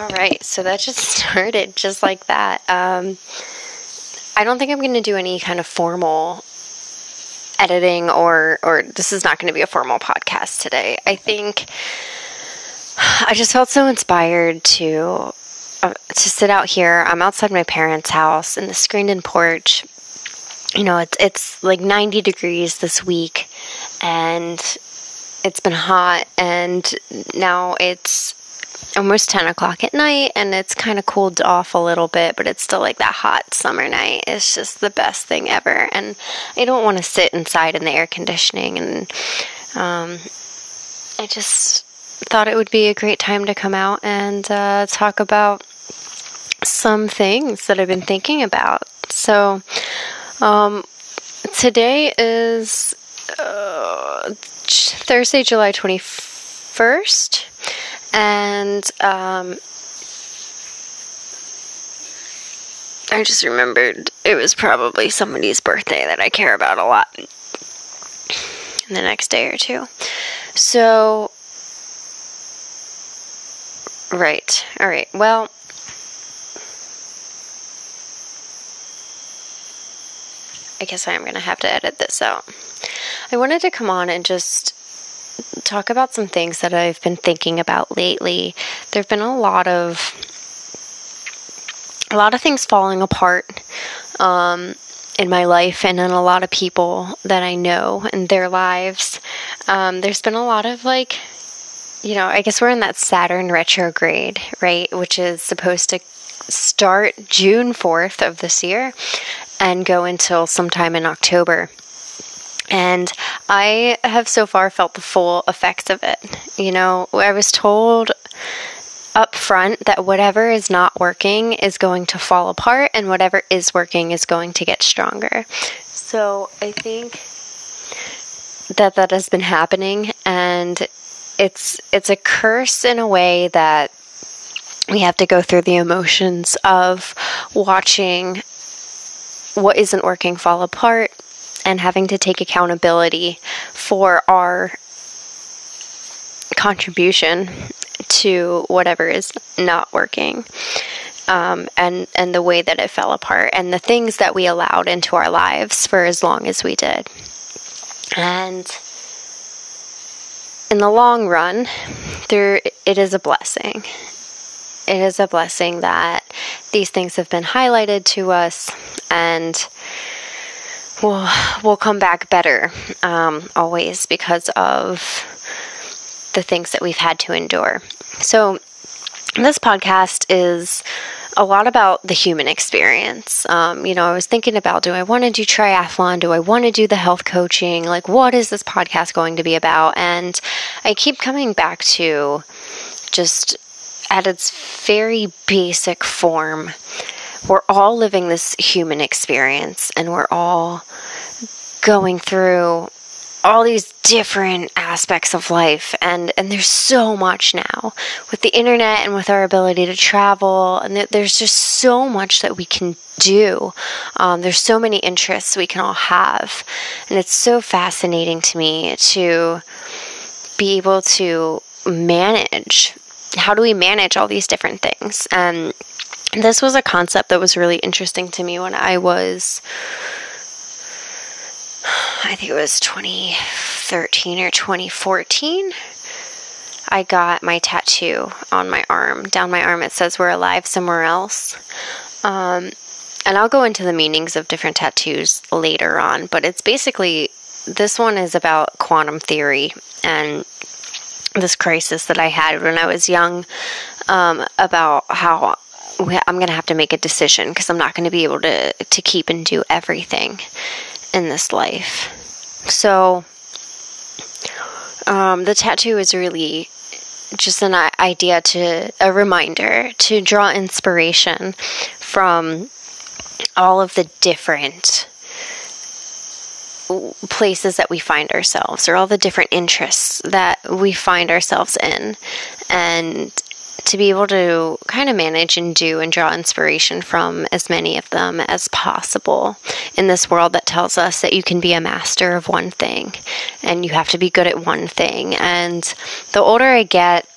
All right, so that just started just like that. Um, I don't think I'm going to do any kind of formal editing or or this is not going to be a formal podcast today. I think I just felt so inspired to uh, to sit out here. I'm outside my parents' house in the screened-in porch. You know, it's it's like 90 degrees this week and it's been hot and now it's almost 10 o'clock at night and it's kind of cooled off a little bit, but it's still like that hot summer night. It's just the best thing ever. And I don't want to sit inside in the air conditioning. And um, I just thought it would be a great time to come out and uh, talk about some things that I've been thinking about. So um, today is uh, Thursday, July 21st and um, I just remembered it was probably somebody's birthday that I care about a lot in the next day or two. So, right, all right, well. I guess I am going to have to edit this out. I wanted to come on and just talk about some things that I've been thinking about lately. There've been a lot of a lot of things falling apart um, in my life and in a lot of people that I know in their lives. Um, there's been a lot of like, you know, I guess we're in that Saturn retrograde, right? Which is supposed to start June 4th of this year and go until sometime in October. And I have so far felt the full effects of it. You know, I was told up front that whatever is not working is going to fall apart and whatever is working is going to get stronger. So I think that that has been happening and it's it's a curse in a way that we have to go through the emotions of watching what isn't working fall apart and having to take accountability for our contribution to whatever is not working. Um, and and the way that it fell apart and the things that we allowed into our lives for as long as we did. And in the long run, there it is a blessing. It is a blessing that these things have been highlighted to us and we'll we'll come back better um, always because of the things that we've had to endure. So this podcast is a lot about the human experience. Um, you know, I was thinking about do I want to do triathlon? Do I want to do the health coaching? Like, what is this podcast going to be about? And I keep coming back to just at its very basic form we're all living this human experience and we're all going through all these different aspects of life and and there's so much now with the internet and with our ability to travel and th- there's just so much that we can do. Um, there's so many interests we can all have and it's so fascinating to me to be able to manage. How do we manage all these different things? And this was a concept that was really interesting to me when I was, I think it was 2013 or 2014. I got my tattoo on my arm. Down my arm, it says We're alive somewhere else. Um, and I'll go into the meanings of different tattoos later on, but it's basically this one is about quantum theory and this crisis that I had when I was young um, about how I'm going to have to make a decision because I'm not going to be able to to keep and do everything in this life. So um, the tattoo is really just an idea to a reminder to draw inspiration from all of the different places that we find ourselves or all the different interests that we find ourselves in and to be able to kind of manage and do and draw inspiration from as many of them as possible in this world that tells us that you can be a master of one thing and you have to be good at one thing. And the older I get,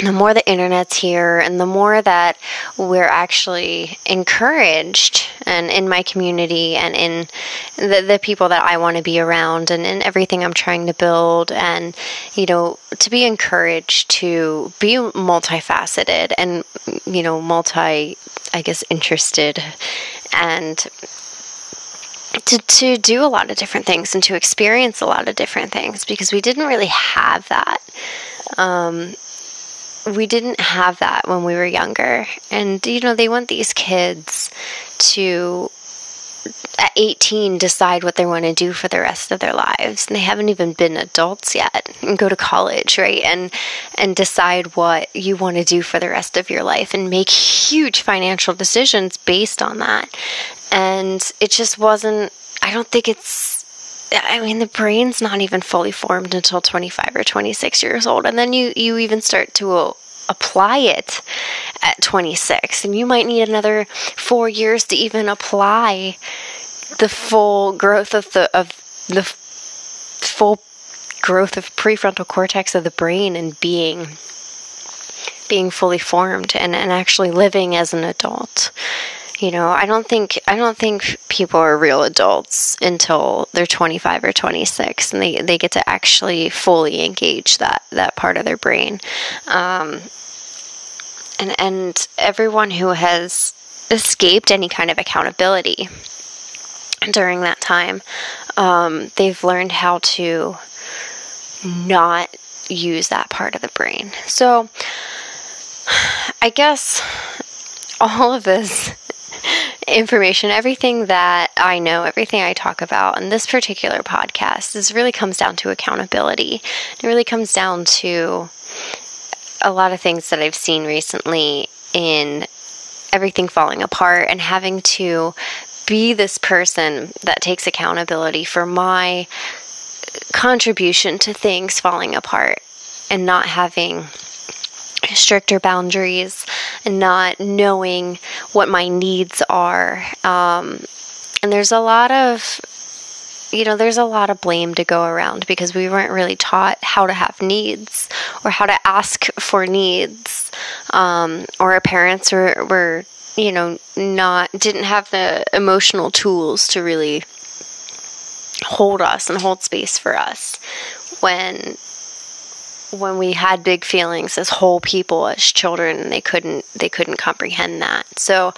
the more the internet's here and the more that we're actually encouraged and in my community and in the, the people that I want to be around and in everything I'm trying to build and you know to be encouraged to be multifaceted and you know multi I guess interested and to, to do a lot of different things and to experience a lot of different things because we didn't really have that um, we didn't have that when we were younger. And, you know, they want these kids to, at 18, decide what they want to do for the rest of their lives. And they haven't even been adults yet and go to college, right? And, and decide what you want to do for the rest of your life and make huge financial decisions based on that. And it just wasn't, I don't think it's, I mean, the brain's not even fully formed until 25 or 26 years old. And then you, you even start to uh, apply it at 26. And you might need another four years to even apply the full growth of the, of the full growth of prefrontal cortex of the brain and being being fully formed and, and actually living as an adult you know i don't think i don't think people are real adults until they're 25 or 26 and they, they get to actually fully engage that that part of their brain. Um, and and everyone who has escaped any kind of accountability during that time um, they've learned how to not use that part of the brain. So i guess all of this information, everything that I know, everything I talk about in this particular podcast, this really comes down to accountability. It really comes down to a lot of things that I've seen recently in everything falling apart and having to be this person that takes accountability for my contribution to things falling apart and not having stricter boundaries and not knowing what my needs are. Um, and there's a lot of you know, there's a lot of blame to go around because we weren't really taught how to have needs or how to ask for needs. Um, or our parents were, were, you know, not, didn't have the emotional tools to really hold us and hold space for us when when we had big feelings as whole people as children they couldn't they couldn't comprehend that. So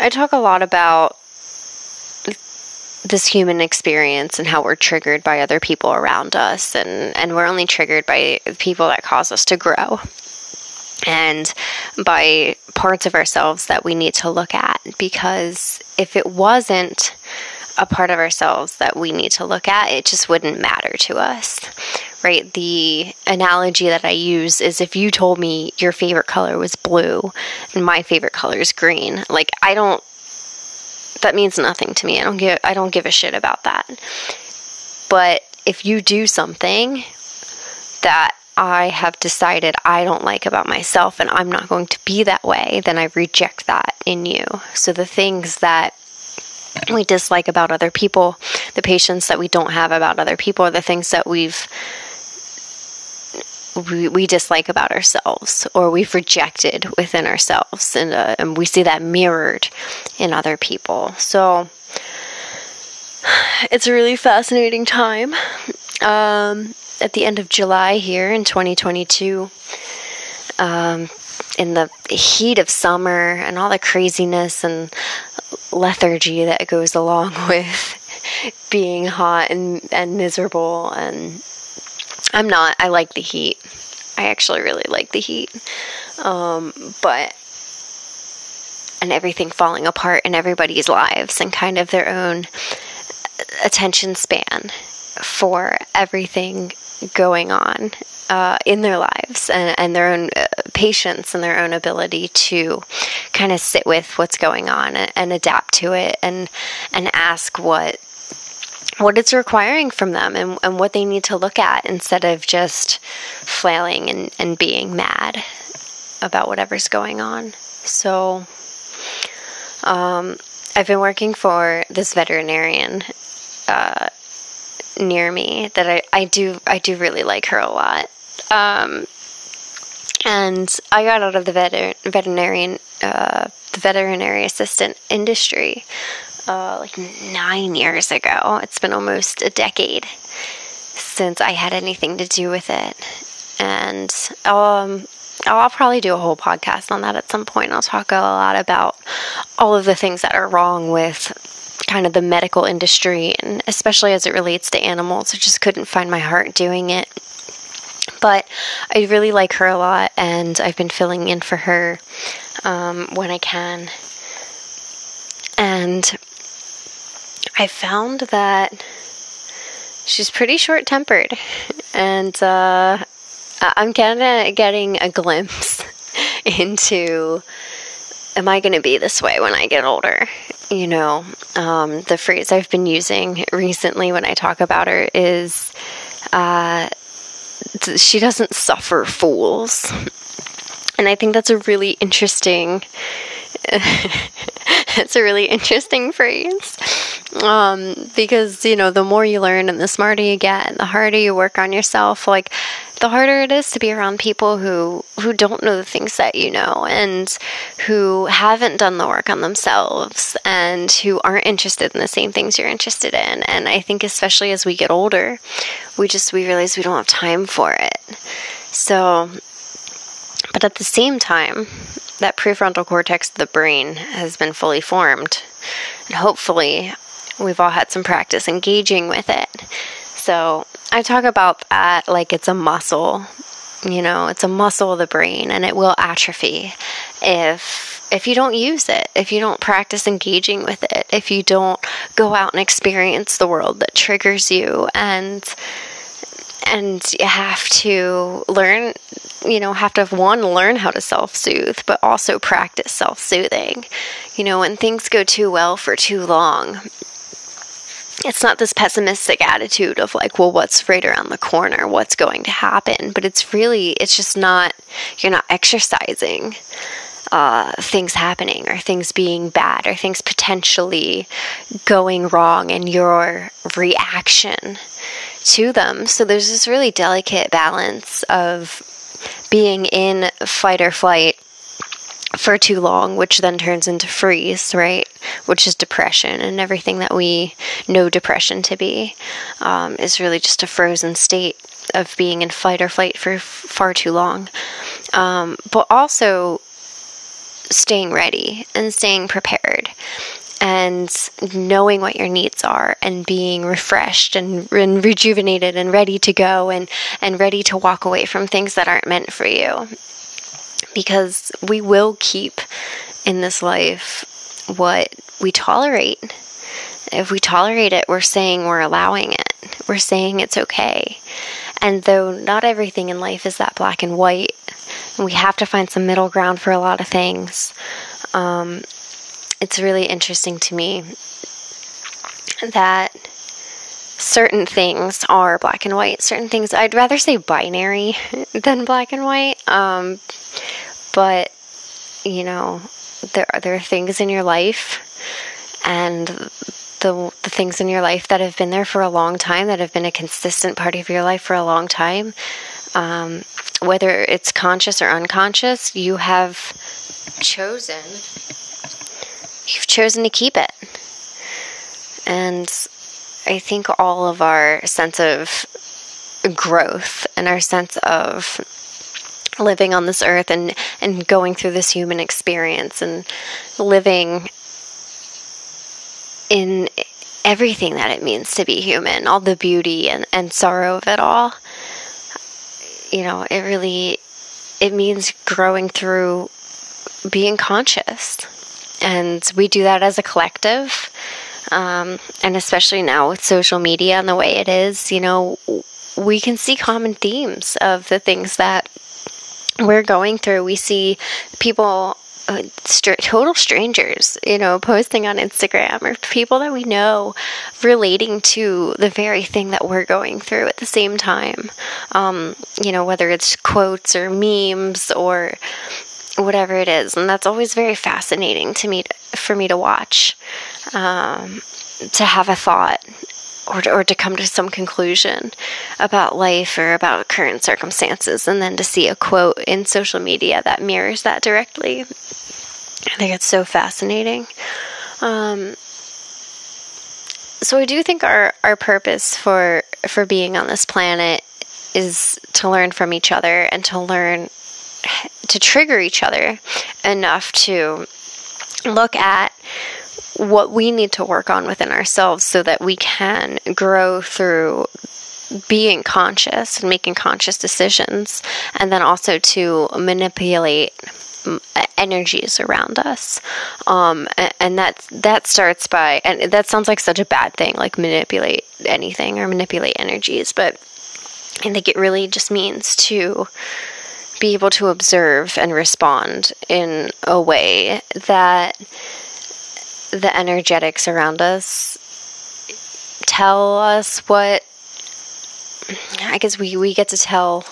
i talk a lot about this human experience and how we're triggered by other people around us and and we're only triggered by people that cause us to grow and by parts of ourselves that we need to look at. Because if it wasn't a part of ourselves that we need to look at it just wouldn't matter to us right? The analogy that I use is if you told me your favorite color was blue and my favorite color is green, like I don't that means nothing to me. I don't give I don't give a shit about that. But if you do something that I have decided I don't like about myself and I'm not going to be that way, then I reject that in you. So the things that we dislike about other people, the patience that we don't have about other people, the things that we've we, we dislike about ourselves or we've rejected within ourselves. And, uh, and we see that mirrored in other people. So it's a really fascinating time. Um, at the end of july here in 2022 um, in the heat of summer and all the craziness and lethargy that goes along with being hot and, and miserable and I'm not. I like the heat. I actually really like the heat. Um, but and everything falling apart in everybody's lives and kind of their own attention span for everything going on uh, in their lives and, and their own uh, patience and their own ability to kind of sit with what's going on and, and adapt to it and and ask what what it's requiring from them and, and what they need to look at instead of just flailing and, and being mad about whatever's going on. So, um, I've been working for this veterinarian uh, near me that I, I do I do really like her a lot. Um, and I got out of the veter- veterinarian, uh, the veterinary assistant industry uh, like nine years ago. It's been almost a decade since I had anything to do with it, and um, I'll probably do a whole podcast on that at some point. I'll talk a lot about all of the things that are wrong with kind of the medical industry, and especially as it relates to animals. I just couldn't find my heart doing it. But I really like her a lot, and I've been filling in for her um, when I can. And I found that she's pretty short tempered, and uh, I'm kind of getting a glimpse into am I going to be this way when I get older? You know, um, the phrase I've been using recently when I talk about her is uh, she doesn't suffer fools. And I think that's a really interesting. it's a really interesting phrase um, because you know the more you learn and the smarter you get and the harder you work on yourself like the harder it is to be around people who who don't know the things that you know and who haven't done the work on themselves and who aren't interested in the same things you're interested in. And i think especially as we get older we just we realize we don't have time for it. So but at the same time that prefrontal cortex of the brain has been fully formed. And hopefully we've all had some practice engaging with it so I talk about that like it's a muscle. You know, it's a muscle of the brain and it will atrophy if if you don't use it, if you don't practice engaging with it, if you don't go out and experience the world that triggers you and and you have to learn you know have to one learn how to self-soothe but also practice self-soothing you know when things go too well for too long it's not this pessimistic attitude of like, well, what's right around the corner? What's going to happen? But it's really, it's just not, you're not exercising uh, things happening or things being bad or things potentially going wrong and your reaction to them. So there's this really delicate balance of being in fight or flight for too long, which then turns into freeze, right? Which is depression, and everything that we know depression to be um, is really just a frozen state of being in fight or flight for f- far too long. Um, but also staying ready and staying prepared and knowing what your needs are and being refreshed and, and rejuvenated and ready to go and, and ready to walk away from things that aren't meant for you because we will keep in this life what we tolerate. If we tolerate it, we're saying we're allowing it, we're saying it's okay. And though not everything in life is that black and white, we have to find some middle ground for a lot of things. Um, it's really interesting to me that certain things are black and white. Certain things, I'd rather say binary than black and white. Um, but you know, there are, there are things in your life, and the the things in your life that have been there for a long time, that have been a consistent part of your life for a long time. Um, whether it's conscious or unconscious, you have chosen you've chosen to keep it. And I think all of our sense of growth and our sense of living on this earth and and going through this human experience and living in everything that it means to be human all the beauty and, and sorrow of it all. You know it really it means growing through being conscious. And we do that as a collective um, and especially now with social media and the way it is you know we can see common themes of the things that we're going through, we see people uh, total strangers, you know, posting on Instagram or people that we know relating to the very thing that we're going through at the same time. Um, you know, whether it's quotes or memes or whatever it is, and that's always very fascinating to me to, for me to watch. Um, to have a thought or to, or to come to some conclusion about life or about current circumstances, and then to see a quote in social media that mirrors that directly. I think it's so fascinating. Um, so I do think our, our purpose for for being on this planet is to learn from each other and to learn to trigger each other enough to look at what we need to work on within ourselves so that we can grow through being conscious and making conscious decisions, and then also to manipulate energies around us. Um, and that that starts by, and that sounds like such a bad thing, like manipulate anything or manipulate energies, but I think it really just means to be able to observe and respond in a way that the energetics around us tell us what I guess we, we get to tell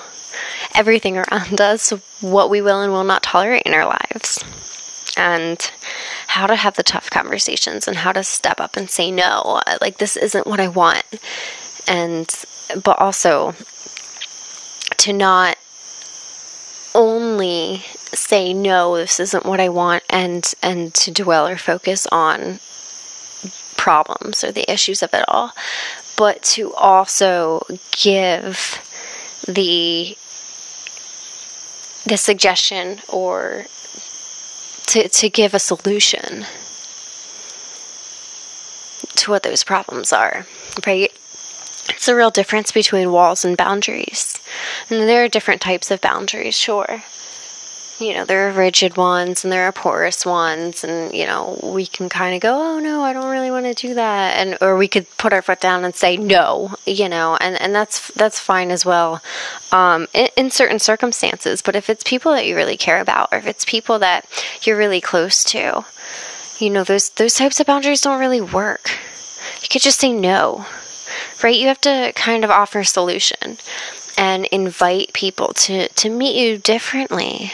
everything around us what we will and will not tolerate in our lives. And how to have the tough conversations and how to step up and say no. Like this isn't what I want. And but also to not only say no this isn't what i want and and to dwell or focus on problems or the issues of it all but to also give the the suggestion or to, to give a solution to what those problems are right it's a real difference between walls and boundaries and there are different types of boundaries, sure. You know, there are rigid ones and there are porous ones, and you know, we can kind of go, "Oh no, I don't really want to do that," and or we could put our foot down and say no, you know, and and that's that's fine as well, um, in, in certain circumstances. But if it's people that you really care about, or if it's people that you're really close to, you know, those those types of boundaries don't really work. You could just say no, right? You have to kind of offer a solution and invite people to, to meet you differently.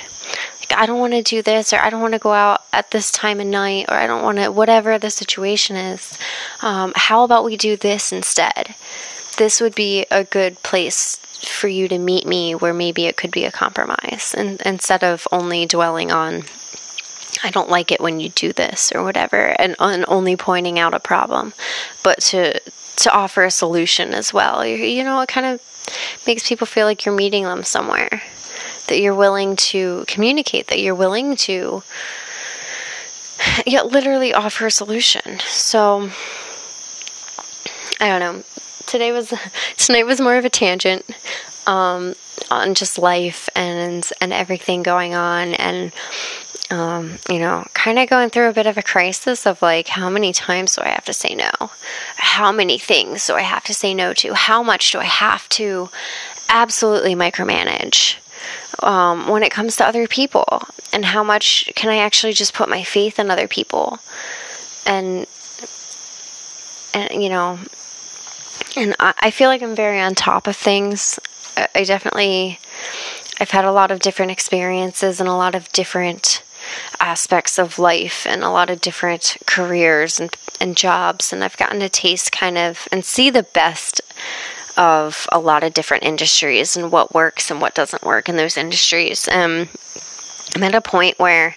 Like, I don't want to do this, or I don't want to go out at this time of night, or I don't want to, whatever the situation is. Um, how about we do this instead? This would be a good place for you to meet me where maybe it could be a compromise and instead of only dwelling on I don't like it when you do this or whatever and, and only pointing out a problem but to to offer a solution as well you, you know it kind of makes people feel like you're meeting them somewhere, that you're willing to communicate, that you're willing to yet literally offer a solution. So I don't know. Today was tonight was more of a tangent um, on just life and and everything going on and um, you know, kind of going through a bit of a crisis of like, how many times do I have to say no? How many things do I have to say no to? How much do I have to absolutely micromanage um, when it comes to other people? And how much can I actually just put my faith in other people? And, and you know, and I, I feel like I'm very on top of things. I, I definitely, I've had a lot of different experiences and a lot of different aspects of life and a lot of different careers and, and jobs. And I've gotten to taste kind of and see the best of a lot of different industries and what works and what doesn't work in those industries. Um, I'm at a point where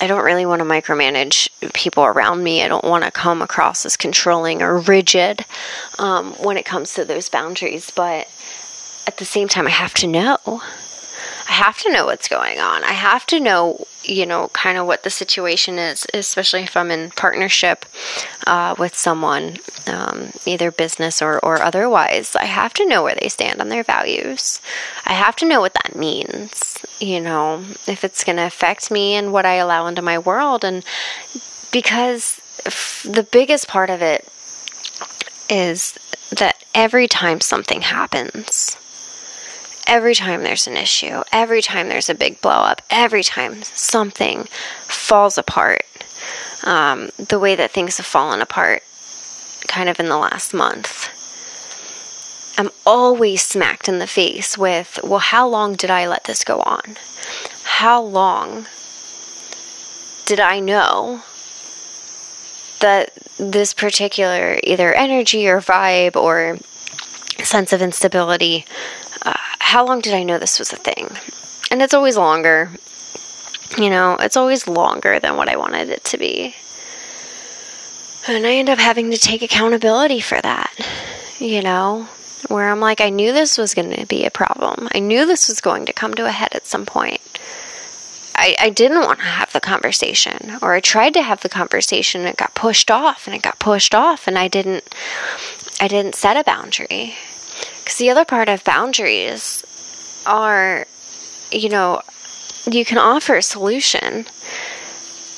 I don't really want to micromanage people around me. I don't want to come across as controlling or rigid um, when it comes to those boundaries. But at the same time, I have to know. I have to know what's going on. I have to know, you know, kind of what the situation is, especially if I'm in partnership uh, with someone, um, either business or, or otherwise. I have to know where they stand on their values. I have to know what that means, you know, if it's going to affect me and what I allow into my world. And because the biggest part of it is that every time something happens, every time there's an issue, every time there's a big blow up, every time something falls apart, um, the way that things have fallen apart kind of in the last month. I'm always smacked in the face with, well, how long did I let this go on? How long did I know that this particular either energy or vibe or sense of instability, how long did I know this was a thing? And it's always longer. You know, it's always longer than what I wanted it to be. And I end up having to take accountability for that, you know, where I'm like, I knew this was going to be a problem. I knew this was going to come to a head at some point. I, I didn't want to have the conversation, or I tried to have the conversation and it got pushed off and it got pushed off, and I didn't, I didn't set a boundary. Because the other part of boundaries are, you know, you can offer a solution,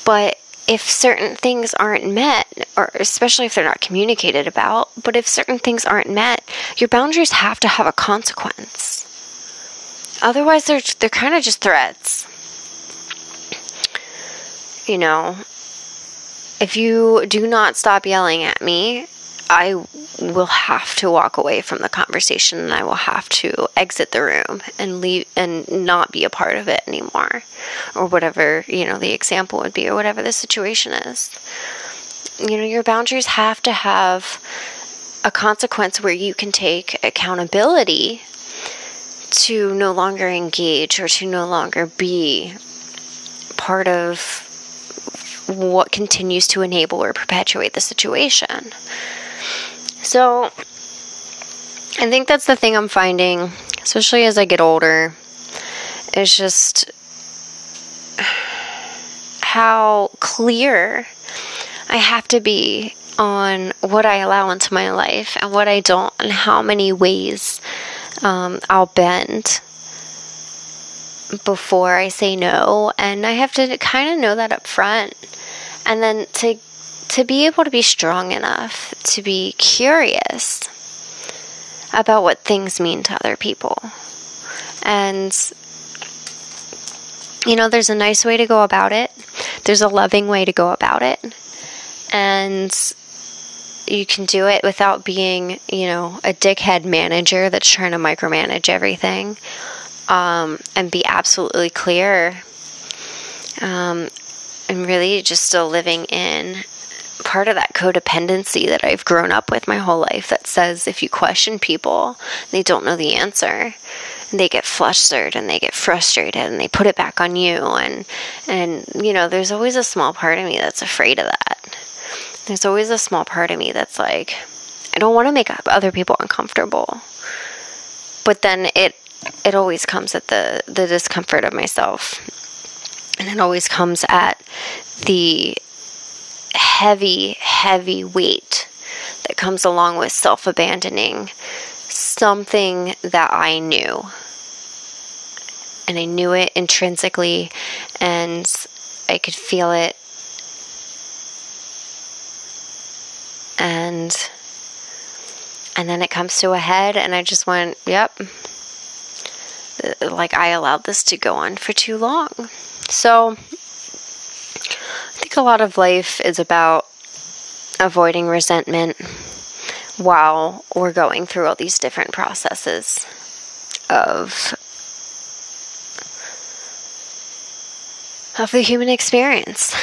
but if certain things aren't met, or especially if they're not communicated about, but if certain things aren't met, your boundaries have to have a consequence. Otherwise, they're they're kind of just threats. You know, if you do not stop yelling at me, I will have to walk away from the conversation and I will have to exit the room and leave and not be a part of it anymore or whatever, you know, the example would be or whatever the situation is. You know, your boundaries have to have a consequence where you can take accountability to no longer engage or to no longer be part of what continues to enable or perpetuate the situation. So, I think that's the thing I'm finding, especially as I get older, It's just how clear I have to be on what I allow into my life and what I don't, and how many ways um, I'll bend before I say no. And I have to kind of know that up front. And then to to be able to be strong enough to be curious about what things mean to other people. And, you know, there's a nice way to go about it, there's a loving way to go about it. And you can do it without being, you know, a dickhead manager that's trying to micromanage everything um, and be absolutely clear um, and really just still living in part of that codependency that I've grown up with my whole life that says if you question people, they don't know the answer. They get flustered and they get frustrated and they put it back on you and and you know, there's always a small part of me that's afraid of that. There's always a small part of me that's like I don't want to make other people uncomfortable. But then it it always comes at the the discomfort of myself. And it always comes at the heavy, heavy weight that comes along with self abandoning something that I knew. And I knew it intrinsically, and I could feel it. And and then it comes to a head and I just went, "Yep." Uh, like I allowed this to go on for too long. So think a lot of life is about avoiding resentment while we're going through all these different processes of of the human experience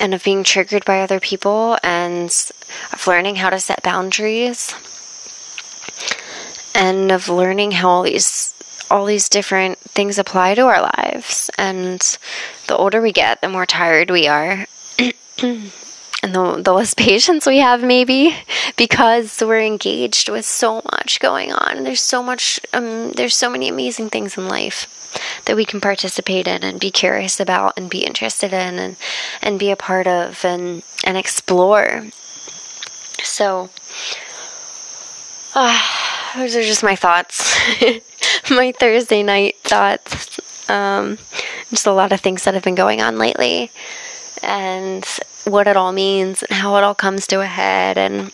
and of being triggered by other people and of learning how to set boundaries and of learning how all these all these different things apply to our lives. And the older we get the more tired we are and the, the less patience we have, maybe, because we're engaged with so much going on. There's so much, um, there's so many amazing things in life that we can participate in and be curious about and be interested in and, and be a part of and, and explore. So, uh, those are just my thoughts, my Thursday night thoughts. Um, just a lot of things that have been going on lately and what it all means and how it all comes to a head. And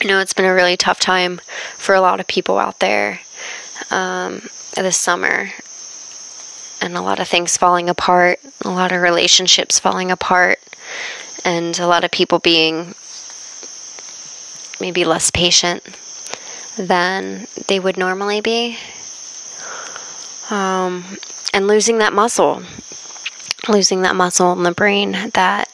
I know it's been a really tough time for a lot of people out there um, this summer, and a lot of things falling apart, a lot of relationships falling apart, and a lot of people being maybe less patient than they would normally be. Um, and losing that muscle losing that muscle in the brain that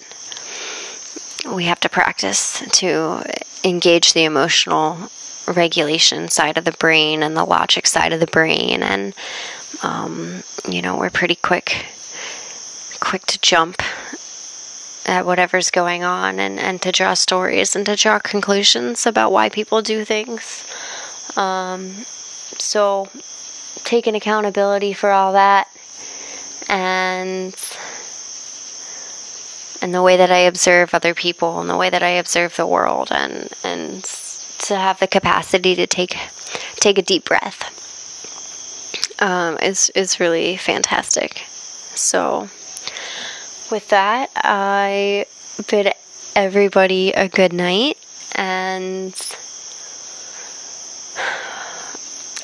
we have to practice to engage the emotional regulation side of the brain and the logic side of the brain. And um, you know we're pretty quick quick to jump at whatever's going on and, and to draw stories and to draw conclusions about why people do things. Um, so taking accountability for all that and and the way that I observe other people and the way that I observe the world and and to have the capacity to take take a deep breath um, is is really fantastic. So with that, I bid everybody a good night and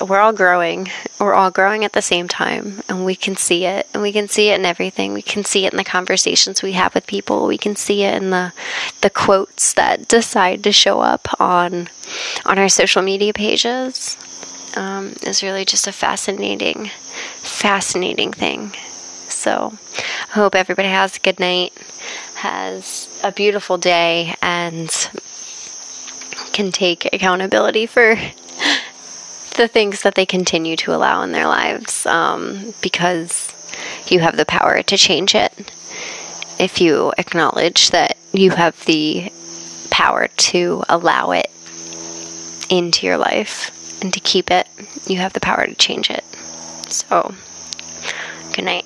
we're all growing. We're all growing at the same time, and we can see it. And we can see it in everything. We can see it in the conversations we have with people. We can see it in the the quotes that decide to show up on on our social media pages. Um, is really just a fascinating, fascinating thing. So, I hope everybody has a good night, has a beautiful day, and can take accountability for the things that they continue to allow in their lives um, because you have the power to change it. If you acknowledge that you have the power to allow it into your life and to keep it, you have the power to change it. So, good night.